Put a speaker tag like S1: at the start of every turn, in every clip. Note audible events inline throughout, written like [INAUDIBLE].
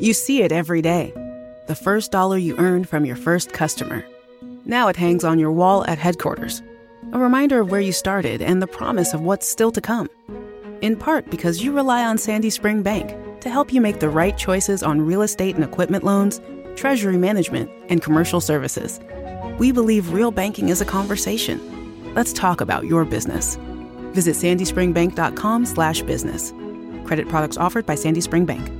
S1: You see it every day. The first dollar you earned from your first customer. Now it hangs on your wall at headquarters. A reminder of where you started and the promise of what's still to come. In part because you rely on Sandy Spring Bank to help you make the right choices on real estate and equipment loans, treasury management, and commercial services. We believe real banking is a conversation. Let's talk about your business. Visit sandyspringbank.com slash business. Credit products offered by Sandy Spring Bank.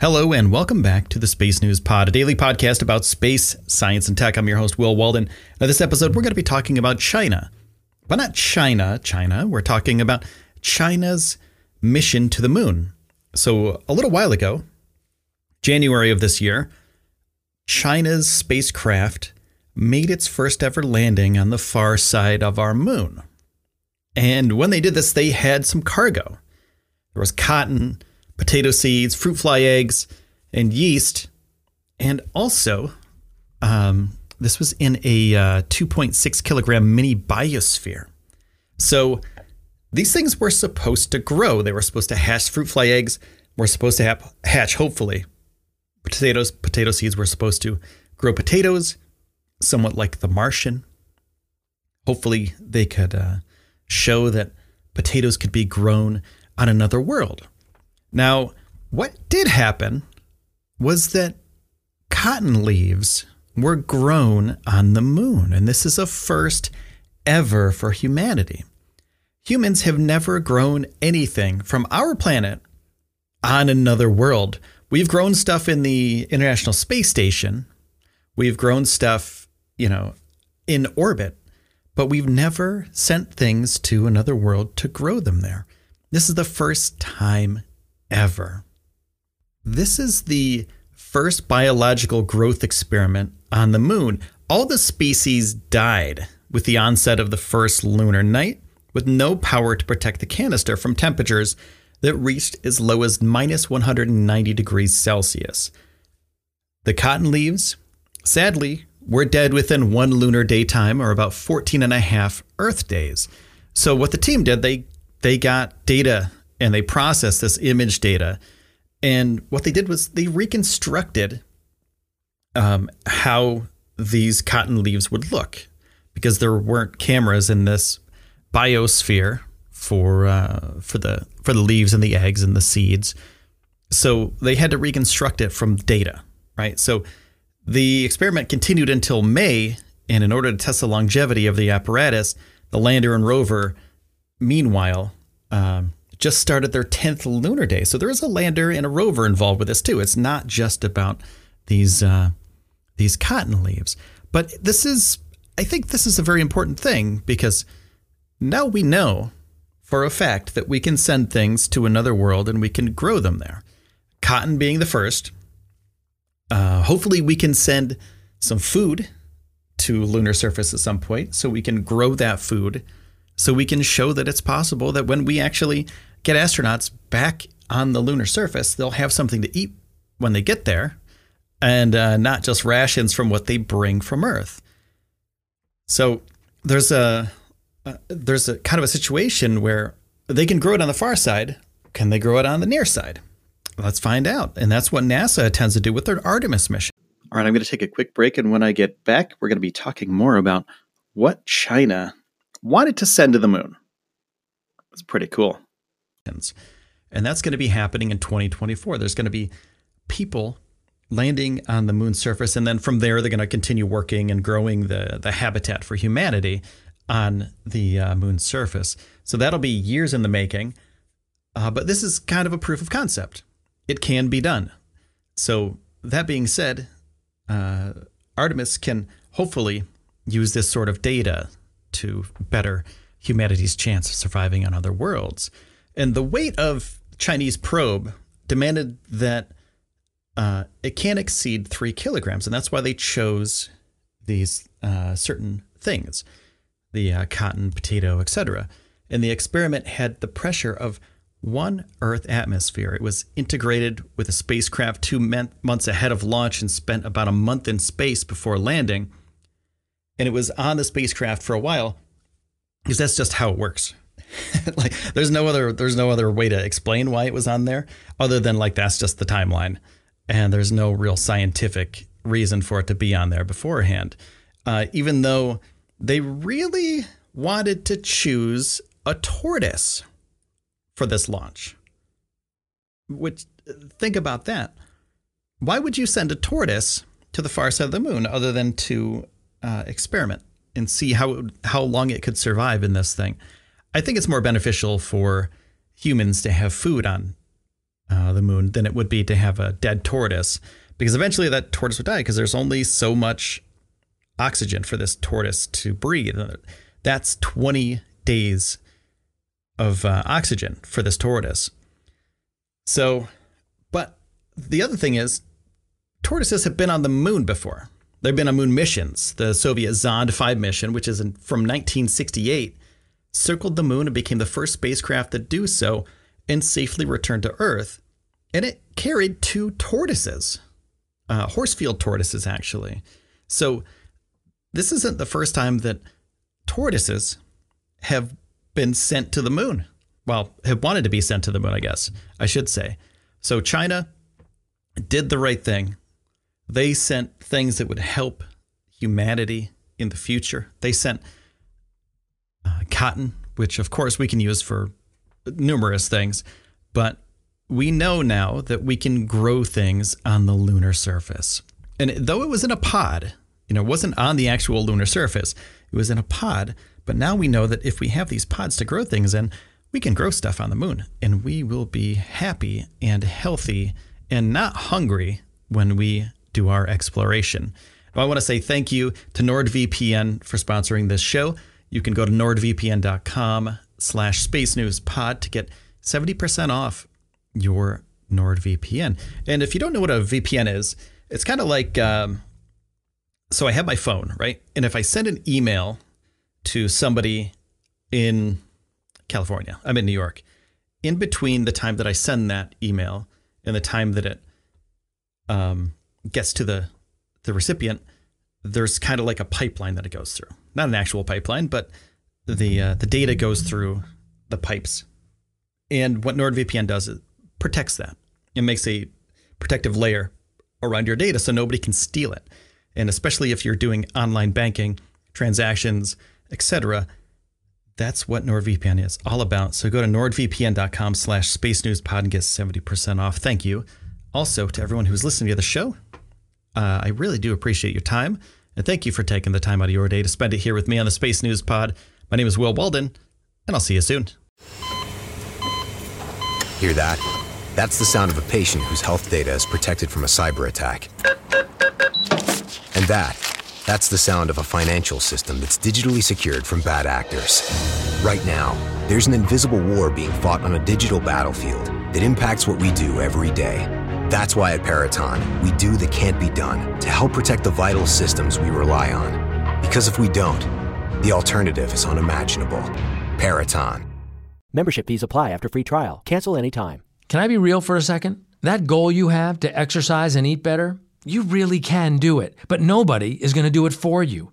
S2: Hello, and welcome back to the Space News Pod, a daily podcast about space, science, and tech. I'm your host, Will Walden. Now, this episode, we're going to be talking about China. But not China, China. We're talking about China's mission to the moon. So, a little while ago, January of this year, China's spacecraft made its first ever landing on the far side of our moon. And when they did this, they had some cargo. There was cotton potato seeds, fruit fly eggs, and yeast. And also, um, this was in a uh, 2.6 kilogram mini biosphere. So these things were supposed to grow. They were supposed to hatch fruit fly eggs. Were supposed to have, hatch, hopefully. Potatoes, potato seeds were supposed to grow potatoes, somewhat like the Martian. Hopefully, they could uh, show that potatoes could be grown on another world. Now, what did happen was that cotton leaves were grown on the moon, and this is a first ever for humanity. Humans have never grown anything from our planet on another world. We've grown stuff in the International Space Station. We've grown stuff, you know, in orbit, but we've never sent things to another world to grow them there. This is the first time ever. This is the first biological growth experiment on the moon. All the species died with the onset of the first lunar night, with no power to protect the canister from temperatures that reached as low as minus 190 degrees Celsius. The cotton leaves, sadly, were dead within one lunar daytime or about 14 and a half Earth days. So what the team did, they they got data and they processed this image data. And what they did was they reconstructed um, how these cotton leaves would look because there weren't cameras in this biosphere for uh, for the for the leaves and the eggs and the seeds. So they had to reconstruct it from data, right? So the experiment continued until May, and in order to test the longevity of the apparatus, the lander and rover, meanwhile, um, just started their 10th lunar day. So there is a lander and a rover involved with this too. It's not just about these uh, these cotton leaves. But this is I think this is a very important thing because now we know for a fact that we can send things to another world and we can grow them there. Cotton being the first. Uh, hopefully, we can send some food to lunar surface at some point so we can grow that food so we can show that it's possible that when we actually get astronauts back on the lunar surface, they'll have something to eat when they get there and uh, not just rations from what they bring from Earth. So there's a uh, there's a kind of a situation where they can grow it on the far side. Can they grow it on the near side? Let's find out. And that's what NASA tends to do with their Artemis mission. All right, I'm going to take a quick break. And when I get back, we're going to be talking more about what China wanted to send to the moon. It's pretty cool. And that's going to be happening in 2024. There's going to be people landing on the moon's surface. And then from there, they're going to continue working and growing the, the habitat for humanity on the uh, moon's surface. So that'll be years in the making. Uh, but this is kind of a proof of concept. It can be done. So, that being said, uh, Artemis can hopefully use this sort of data to better humanity's chance of surviving on other worlds. And the weight of Chinese probe demanded that uh, it can't exceed three kilograms, and that's why they chose these uh, certain things, the uh, cotton, potato, etc. And the experiment had the pressure of one Earth atmosphere. It was integrated with a spacecraft two months ahead of launch and spent about a month in space before landing. And it was on the spacecraft for a while because that's just how it works. [LAUGHS] like there's no other there's no other way to explain why it was on there other than like that's just the timeline and there's no real scientific reason for it to be on there beforehand. Uh, even though they really wanted to choose a tortoise for this launch. Which, think about that. Why would you send a tortoise to the far side of the moon other than to uh, experiment and see how how long it could survive in this thing? I think it's more beneficial for humans to have food on uh, the moon than it would be to have a dead tortoise, because eventually that tortoise would die because there's only so much oxygen for this tortoise to breathe. That's 20 days of uh, oxygen for this tortoise. So, but the other thing is, tortoises have been on the moon before. They've been on moon missions. The Soviet Zond 5 mission, which is in, from 1968, circled the moon and became the first spacecraft to do so and safely returned to Earth. And it carried two tortoises, uh, Horsfield tortoises, actually. So this isn't the first time that tortoises have been sent to the moon. Well, have wanted to be sent to the moon, I guess I should say. So China did the right thing. They sent things that would help humanity in the future. They sent cotton, which of course we can use for numerous things, but we know now that we can grow things on the lunar surface. And though it was in a pod, you know, it wasn't on the actual lunar surface, it was in a pod. But now we know that if we have these pods to grow things in, we can grow stuff on the moon and we will be happy and healthy and not hungry when we do our exploration. I want to say thank you to NordVPN for sponsoring this show. You can go to nordvpn.com slash space news pod to get 70% off your NordVPN. And if you don't know what a VPN is, it's kind of like um, so I have my phone, right? And if I send an email to somebody in California, I'm in New York, in between the time that I send that email and the time that it um, gets to the the recipient, there's kind of like a pipeline that it goes through. Not an actual pipeline, but the uh, the data goes through the pipes. And what NordVPN does is protects that. It makes a protective layer around your data so nobody can steal it. And especially if you're doing online banking, transactions, etc., that's what NordVPN is all about. So go to nordvpn.com slash space news pod and get 70% off. Thank you. Also, to everyone who's listening to the show, uh, I really do appreciate your time. And thank you for taking the time out of your day to spend it here with me on the Space News Pod. My name is Will Walden, and I'll see you soon.
S3: Hear that? That's the sound of a patient whose health data is protected from a cyber attack. And that, that's the sound of a financial system that's digitally secured from bad actors. Right now, there's an invisible war being fought on a digital battlefield that impacts what we do every day. That's why at Peraton, we do the can't be done to help protect the vital systems we rely on. Because if we don't, the alternative is unimaginable. Peraton.
S4: Membership fees apply after free trial. Cancel anytime.
S5: Can I be real for a second? That goal you have to exercise and eat better, you really can do it, but nobody is going to do it for you.